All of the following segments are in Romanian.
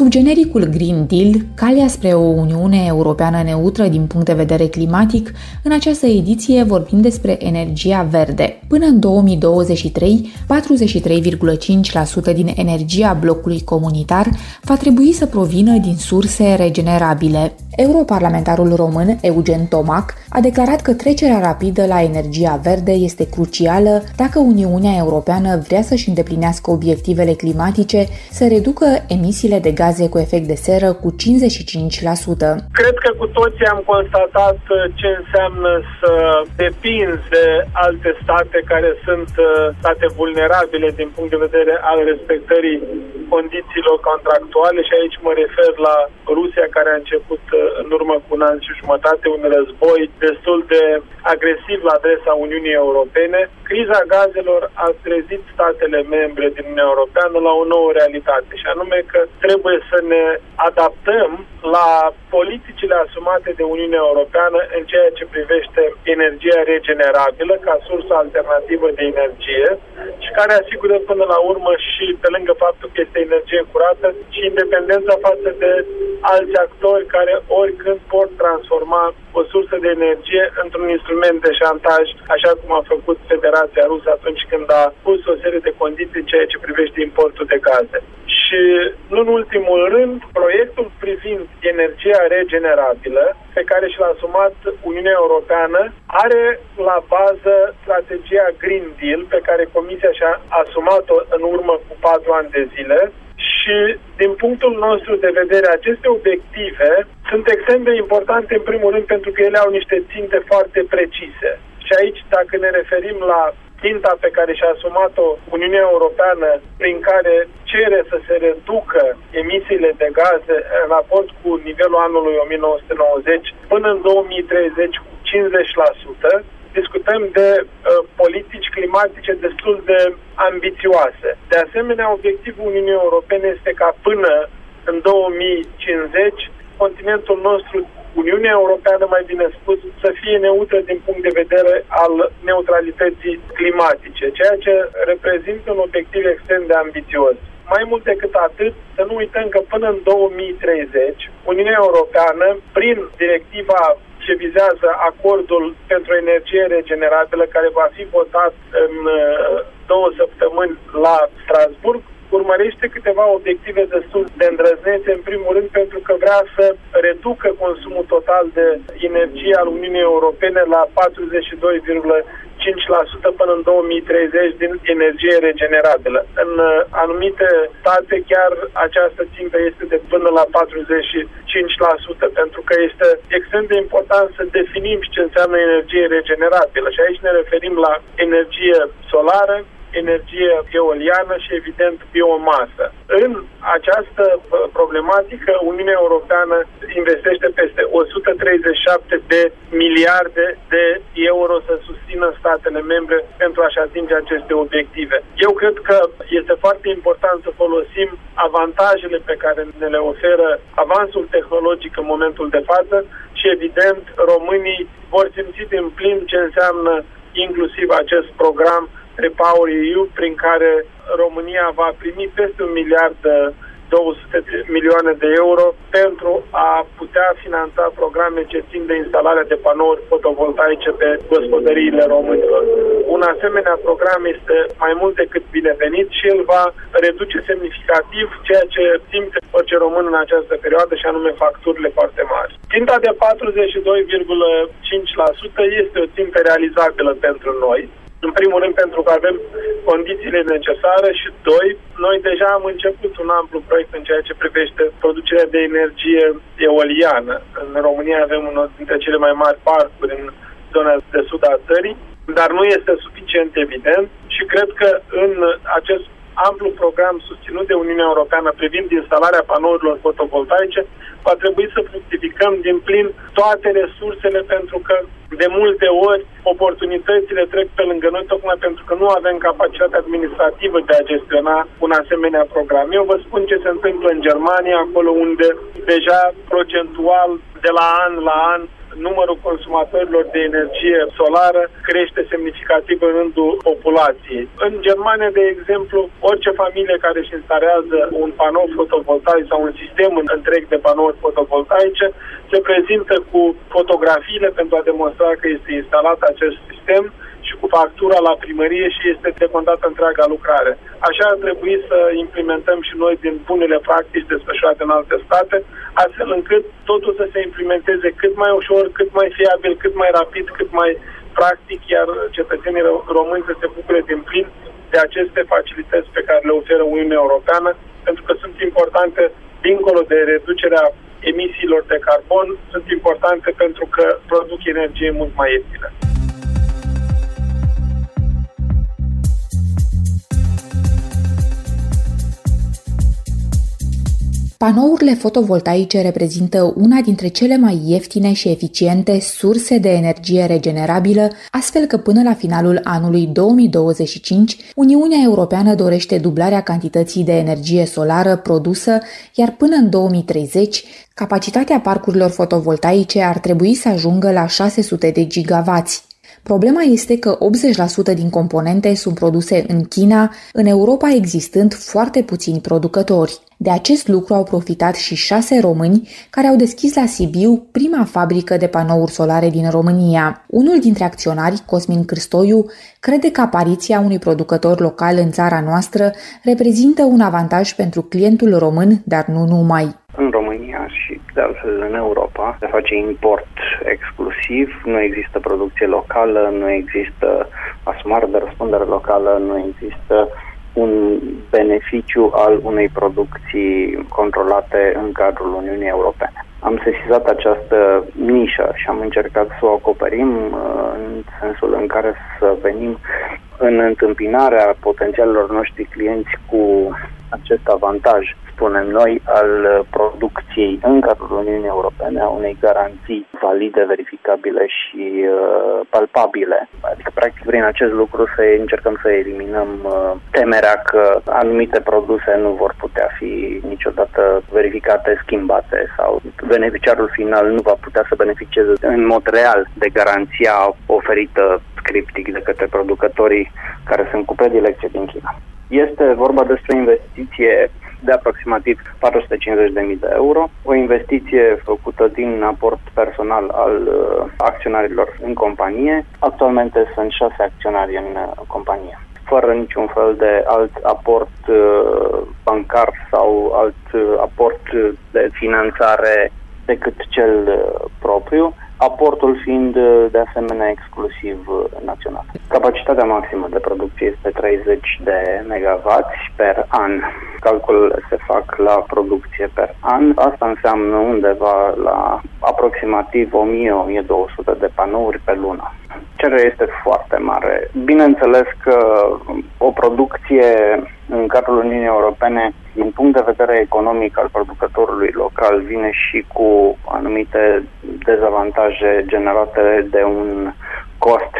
Sub genericul Green Deal, calea spre o Uniune Europeană neutră din punct de vedere climatic, în această ediție vorbim despre energia verde. Până în 2023, 43,5% din energia blocului comunitar va trebui să provină din surse regenerabile. Europarlamentarul român Eugen Tomac a declarat că trecerea rapidă la energia verde este crucială dacă Uniunea Europeană vrea să-și îndeplinească obiectivele climatice, să reducă emisiile de gaze cu efect de seră cu 55%. Cred că cu toții am constatat ce înseamnă să depinzi de alte state care sunt uh, state vulnerabile din punct de vedere al respectării condițiilor contractuale și aici mă refer la Rusia care a început uh, în urmă cu un an și jumătate un război destul de agresiv la adresa Uniunii Europene. Criza gazelor a trezit statele membre din Uniunea Europeană la o nouă realitate și anume că trebuie să ne adaptăm la politicile asumate de Uniunea Europeană în ceea ce privește energia regenerabilă ca sursă alternativă de energie și care asigură până la urmă și pe lângă faptul că este energie curată și independența față de alți actori care oricând pot transforma o sursă de energie într-un instrument de șantaj, așa cum a făcut Federația Rusă atunci când a pus o serie de condiții în ceea ce privește importul de gaze. Și, nu în ultimul rând, proiectul privind energia regenerabilă, pe care și l-a asumat Uniunea Europeană, are la bază strategia Green Deal, pe care Comisia și-a asumat-o în urmă cu patru ani de zile, și din punctul nostru de vedere, aceste obiective sunt extrem de importante în primul rând pentru că ele au niște ținte foarte precise. Și aici, dacă ne referim la ținta pe care și-a asumat-o Uniunea Europeană, prin care cere să se reducă emisiile de gaze în raport cu nivelul anului 1990 până în 2030 cu 50%, discutăm de uh, politici climatice destul de ambițioase. De asemenea, obiectivul Uniunii Europene este ca până în 2050 continentul nostru, Uniunea Europeană, mai bine spus, să fie neutră din punct de vedere al neutralității climatice, ceea ce reprezintă un obiectiv extrem de ambițios. Mai mult decât atât, să nu uităm că până în 2030, Uniunea Europeană, prin directiva ce vizează acordul pentru energie regenerabilă care va fi votat în uh, două săptămâni la Strasburg, urmărește câteva obiective destul de îndrăznețe, în primul rând pentru că vrea să reducă consumul total de energie al Uniunii Europene la 42,5% până în 2030 din energie regenerabilă. În uh, anumite state chiar această țintă este de până la 45%, pentru că este extrem de important să definim ce înseamnă energie regenerabilă și aici ne referim la energie solară, energie eoliană și, evident, biomasă. În această problematică, Uniunea Europeană investește peste 137 de miliarde de euro să susțină statele membre pentru a-și atinge aceste obiective. Eu cred că este foarte important să folosim avantajele pe care ne le oferă avansul tehnologic în momentul de față și, evident, românii vor simți din plin ce înseamnă inclusiv acest program Repower EU, prin care România va primi peste un miliard de 200 de milioane de euro pentru a putea finanța programe ce țin de instalarea de panouri fotovoltaice pe gospodăriile românilor. Un asemenea program este mai mult decât binevenit și el va reduce semnificativ ceea ce simte orice român în această perioadă și anume facturile foarte mari. Ținta de 42,5% este o țintă realizabilă pentru noi. În primul rând pentru că avem condițiile necesare și doi, noi deja am început un amplu proiect în ceea ce privește producerea de energie eoliană. În România avem unul dintre cele mai mari parcuri în zona de sud a țării, dar nu este suficient evident și cred că în acest amplu program susținut de Uniunea Europeană privind instalarea panourilor fotovoltaice, va trebui să fructificăm din plin toate resursele pentru că de multe ori oportunitățile trec pe lângă noi tocmai pentru că nu avem capacitatea administrativă de a gestiona un asemenea program. Eu vă spun ce se întâmplă în Germania, acolo unde deja procentual de la an la an numărul consumatorilor de energie solară crește semnificativ în rândul populației. În Germania, de exemplu, orice familie care își instalează un panou fotovoltaic sau un sistem întreg de panouri fotovoltaice se prezintă cu fotografiile pentru a demonstra că este instalat acest sistem și cu factura la primărie și este decontată întreaga lucrare. Așa ar trebui să implementăm și noi din bunele practici desfășurate în alte state, astfel încât totul să se implementeze cât mai ușor, cât mai fiabil, cât mai rapid, cât mai practic, iar cetățenii români să se bucure din plin de aceste facilități pe care le oferă Uniunea Europeană, pentru că sunt importante dincolo de reducerea emisiilor de carbon, sunt importante pentru că produc energie mult mai ieftină. Panourile fotovoltaice reprezintă una dintre cele mai ieftine și eficiente surse de energie regenerabilă, astfel că până la finalul anului 2025, Uniunea Europeană dorește dublarea cantității de energie solară produsă, iar până în 2030, capacitatea parcurilor fotovoltaice ar trebui să ajungă la 600 de gigavați. Problema este că 80% din componente sunt produse în China, în Europa existând foarte puțini producători. De acest lucru au profitat și șase români care au deschis la Sibiu prima fabrică de panouri solare din România. Unul dintre acționari, Cosmin Cristoiu, crede că apariția unui producător local în țara noastră reprezintă un avantaj pentru clientul român, dar nu numai. În România și de altfel în Europa se face import exclusiv, nu există producție locală, nu există asumare de răspundere locală, nu există un beneficiu al unei producții controlate în cadrul Uniunii Europene. Am sesizat această nișă și am încercat să o acoperim uh, în sensul în care să venim în întâmpinarea potențialilor noștri clienți cu acest avantaj spunem noi, al uh, producției în cadrul Uniunii Europene a unei garanții valide, verificabile și uh, palpabile. Adică, practic, prin acest lucru să încercăm să eliminăm uh, temerea că anumite produse nu vor putea fi niciodată verificate, schimbate sau beneficiarul final nu va putea să beneficieze în mod real de garanția oferită scriptic de către producătorii care sunt cu predilecție din China. Este vorba despre investiție de aproximativ 450.000 de euro, o investiție făcută din aport personal al uh, acționarilor în companie. Actualmente sunt șase acționari în uh, companie fără niciun fel de alt aport uh, bancar sau alt uh, aport de finanțare decât cel uh, propriu aportul fiind uh, de asemenea exclusiv uh, național. Capacitatea maximă de producție este 30 de megawatts per an. Calculele se fac la producție per an. Asta înseamnă undeva la aproximativ 1000-1200 de panouri pe lună. Cererea este foarte mare. Bineînțeles că o producție în cadrul Uniunii Europene, din punct de vedere economic al producătorului local, vine și cu anumite dezavantaje generate de un cost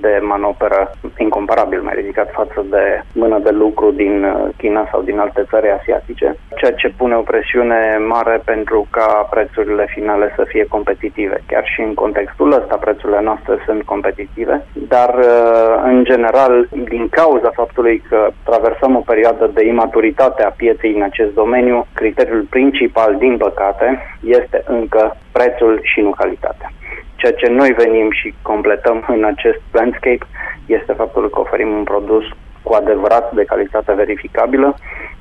de manoperă incomparabil mai ridicat față de mână de lucru din uh, China sau din alte țări asiatice, ceea ce pune o presiune mare pentru ca prețurile finale să fie competitive. Chiar și în contextul ăsta prețurile noastre sunt competitive, dar uh, în general, din cauza faptului că traversăm o perioadă de imaturitate a pieței în acest domeniu, criteriul principal, din păcate, este încă prețul și nu calitatea. Ceea ce noi venim și completăm în acest landscape este faptul că oferim un produs cu adevărat de calitate verificabilă,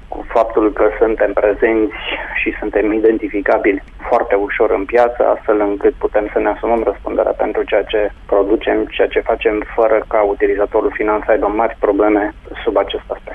cu faptul că suntem prezenți și suntem identificabili foarte ușor în piață, astfel încât putem să ne asumăm răspunderea pentru ceea ce producem, ceea ce facem, fără ca utilizatorul final să aibă mari probleme sub acest aspect.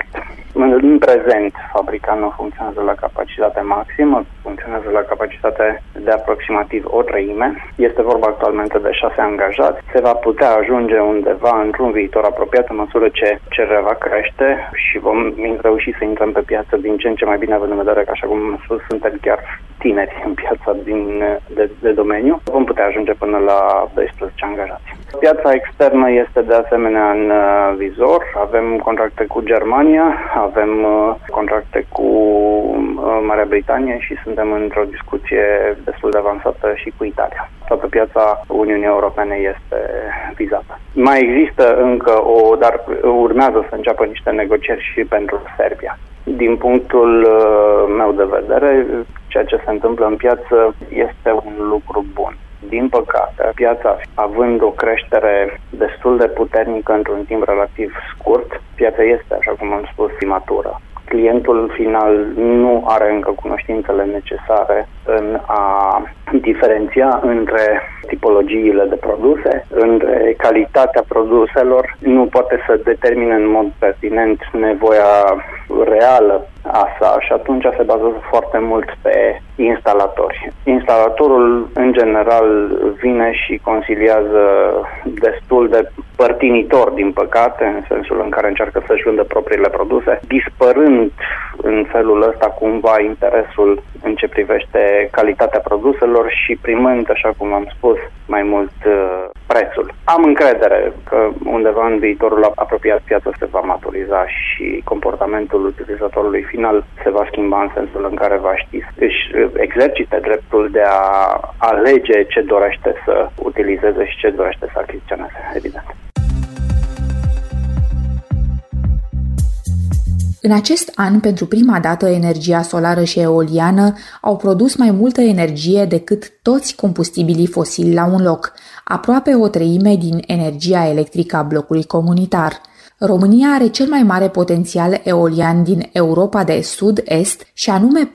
În prezent, fabrica nu funcționează la capacitate maximă, funcționează la capacitate de aproximativ o treime. Este vorba actualmente de șase angajați. Se va putea ajunge undeva într-un viitor apropiat în măsură ce cererea va crește și vom reuși să intrăm pe piață din ce în ce mai bine, având în vedere că, așa cum am spus, suntem chiar tineri în piața din, de, de domeniu. Vom putea ajunge până la 12 angajați. Piața externă este de asemenea în uh, vizor. Avem contracte cu Germania, avem uh, contracte cu Marea Britanie și suntem într-o discuție destul de avansată și cu Italia. Toată piața Uniunii Europene este vizată. Mai există încă o, dar urmează să înceapă niște negocieri și pentru Serbia. Din punctul meu de vedere, ceea ce se întâmplă în piață este un lucru bun. Din păcate, piața având o creștere destul de puternică într-un timp relativ scurt, piața este, așa cum am spus, imatură. Clientul final nu are încă cunoștințele necesare în a diferenția între tipologiile de produse, între calitatea produselor, nu poate să determine în mod pertinent nevoia reală a sa și atunci se bazează foarte mult pe instalatori. Instalatorul, în general, vine și consiliază destul de părtinitor, din păcate, în sensul în care încearcă să-și vândă propriile produse, dispărând în felul ăsta cumva interesul în ce privește calitatea produselor și primând, așa cum am spus, mai mult uh, prețul. Am încredere că undeva în viitorul apropiat piața se va maturiza și comportamentul utilizatorului final se va schimba în sensul în care va ști, își exercite dreptul de a alege ce dorește să utilizeze și ce dorește să achiziționeze, evident. În acest an, pentru prima dată, energia solară și eoliană au produs mai multă energie decât toți combustibilii fosili la un loc, aproape o treime din energia electrică a blocului comunitar. România are cel mai mare potențial eolian din Europa de Sud-Est și anume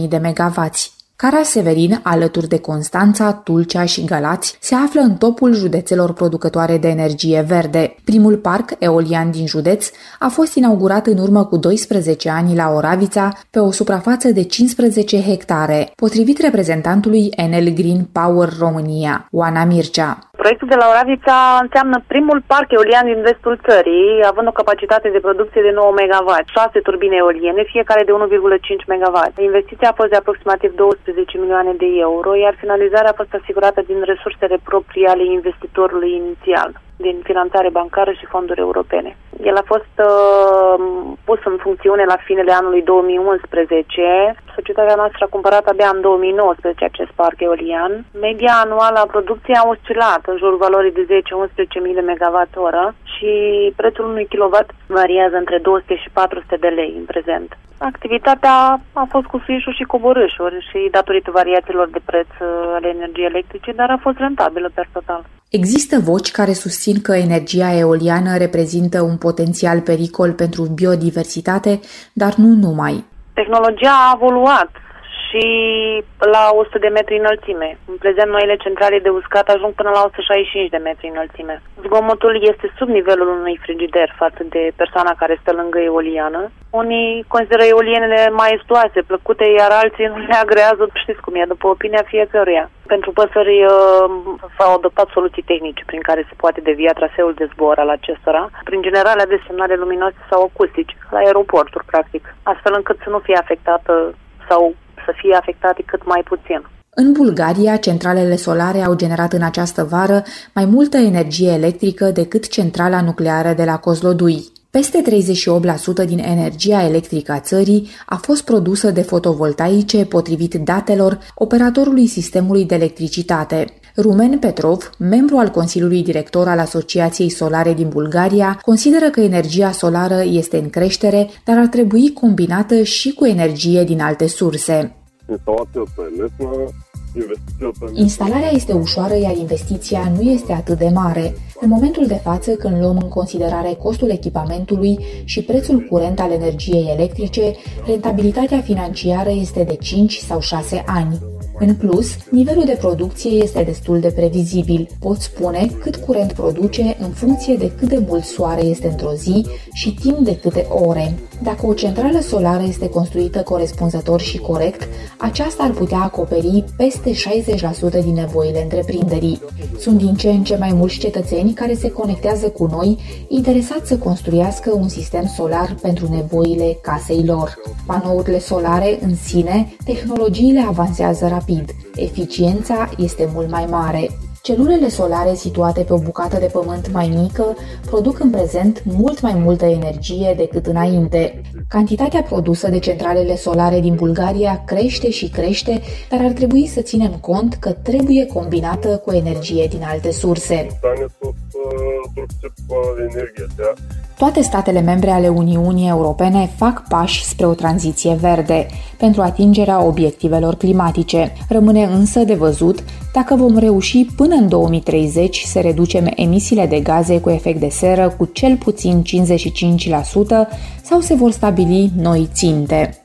14.000 de megavați. Cara Severin, alături de Constanța, Tulcea și Galați, se află în topul județelor producătoare de energie verde. Primul parc eolian din județ a fost inaugurat în urmă cu 12 ani la Oravița, pe o suprafață de 15 hectare, potrivit reprezentantului Enel Green Power România, Oana Mircea. Proiectul de la Oravița înseamnă primul parc eolian din vestul țării, având o capacitate de producție de 9 MW, 6 turbine eoliene, fiecare de 1,5 MW. Investiția a fost de aproximativ 12 milioane de euro, iar finalizarea a fost asigurată din resursele proprii ale investitorului inițial din finanțare bancară și fonduri europene. El a fost uh, pus în funcțiune la finele anului 2011. Societatea noastră a cumpărat abia în 2019 acest parc eolian. Media anuală a producției a oscilat în jurul valorii de 10-11.000 de MWh și prețul unui kilowatt variază între 200 și 400 de lei în prezent. Activitatea a fost cu suișuri și coborâșuri și datorită variațiilor de preț uh, ale energiei electrice, dar a fost rentabilă per total. Există voci care susțin că energia eoliană reprezintă un potențial pericol pentru biodiversitate, dar nu numai. Tehnologia a evoluat și la 100 de metri înălțime. În prezent, noile centrale de uscat ajung până la 165 de metri înălțime. Zgomotul este sub nivelul unui frigider față de persoana care stă lângă eoliană. Unii consideră eolienele maestoase, plăcute, iar alții nu le agrează, știți cum e, după opinia fiecăruia. Pentru păsări uh, s-au adoptat soluții tehnice prin care se poate devia traseul de zbor al acestora, prin generarea de semnale luminoase sau acustice, la aeroporturi, practic, astfel încât să nu fie afectată sau să fie afectate cât mai puțin. În Bulgaria, centralele solare au generat în această vară mai multă energie electrică decât centrala nucleară de la Kozlodui. Peste 38% din energia electrică a țării a fost produsă de fotovoltaice potrivit datelor operatorului sistemului de electricitate. Rumen Petrov, membru al Consiliului Director al Asociației Solare din Bulgaria, consideră că energia solară este în creștere, dar ar trebui combinată și cu energie din alte surse. Instalarea este ușoară, iar investiția nu este atât de mare. În momentul de față, când luăm în considerare costul echipamentului și prețul curent al energiei electrice, rentabilitatea financiară este de 5 sau 6 ani. În plus, nivelul de producție este destul de previzibil. Pot spune cât curent produce în funcție de cât de mult soare este într-o zi și timp de câte ore. Dacă o centrală solară este construită corespunzător și corect, aceasta ar putea acoperi peste 60% din nevoile întreprinderii. Sunt din ce în ce mai mulți cetățeni care se conectează cu noi, interesați să construiască un sistem solar pentru nevoile casei lor. Panourile solare în sine, tehnologiile avansează rapid rapid. Eficiența este mult mai mare. Celulele solare situate pe o bucată de pământ mai mică produc în prezent mult mai multă energie decât înainte. Cantitatea produsă de centralele solare din Bulgaria crește și crește, dar ar trebui să ținem cont că trebuie combinată cu energie din alte surse. Toate statele membre ale Uniunii Europene fac pași spre o tranziție verde pentru atingerea obiectivelor climatice. Rămâne însă de văzut dacă vom reuși până în 2030 să reducem emisiile de gaze cu efect de seră cu cel puțin 55% sau se vor stabili noi ținte.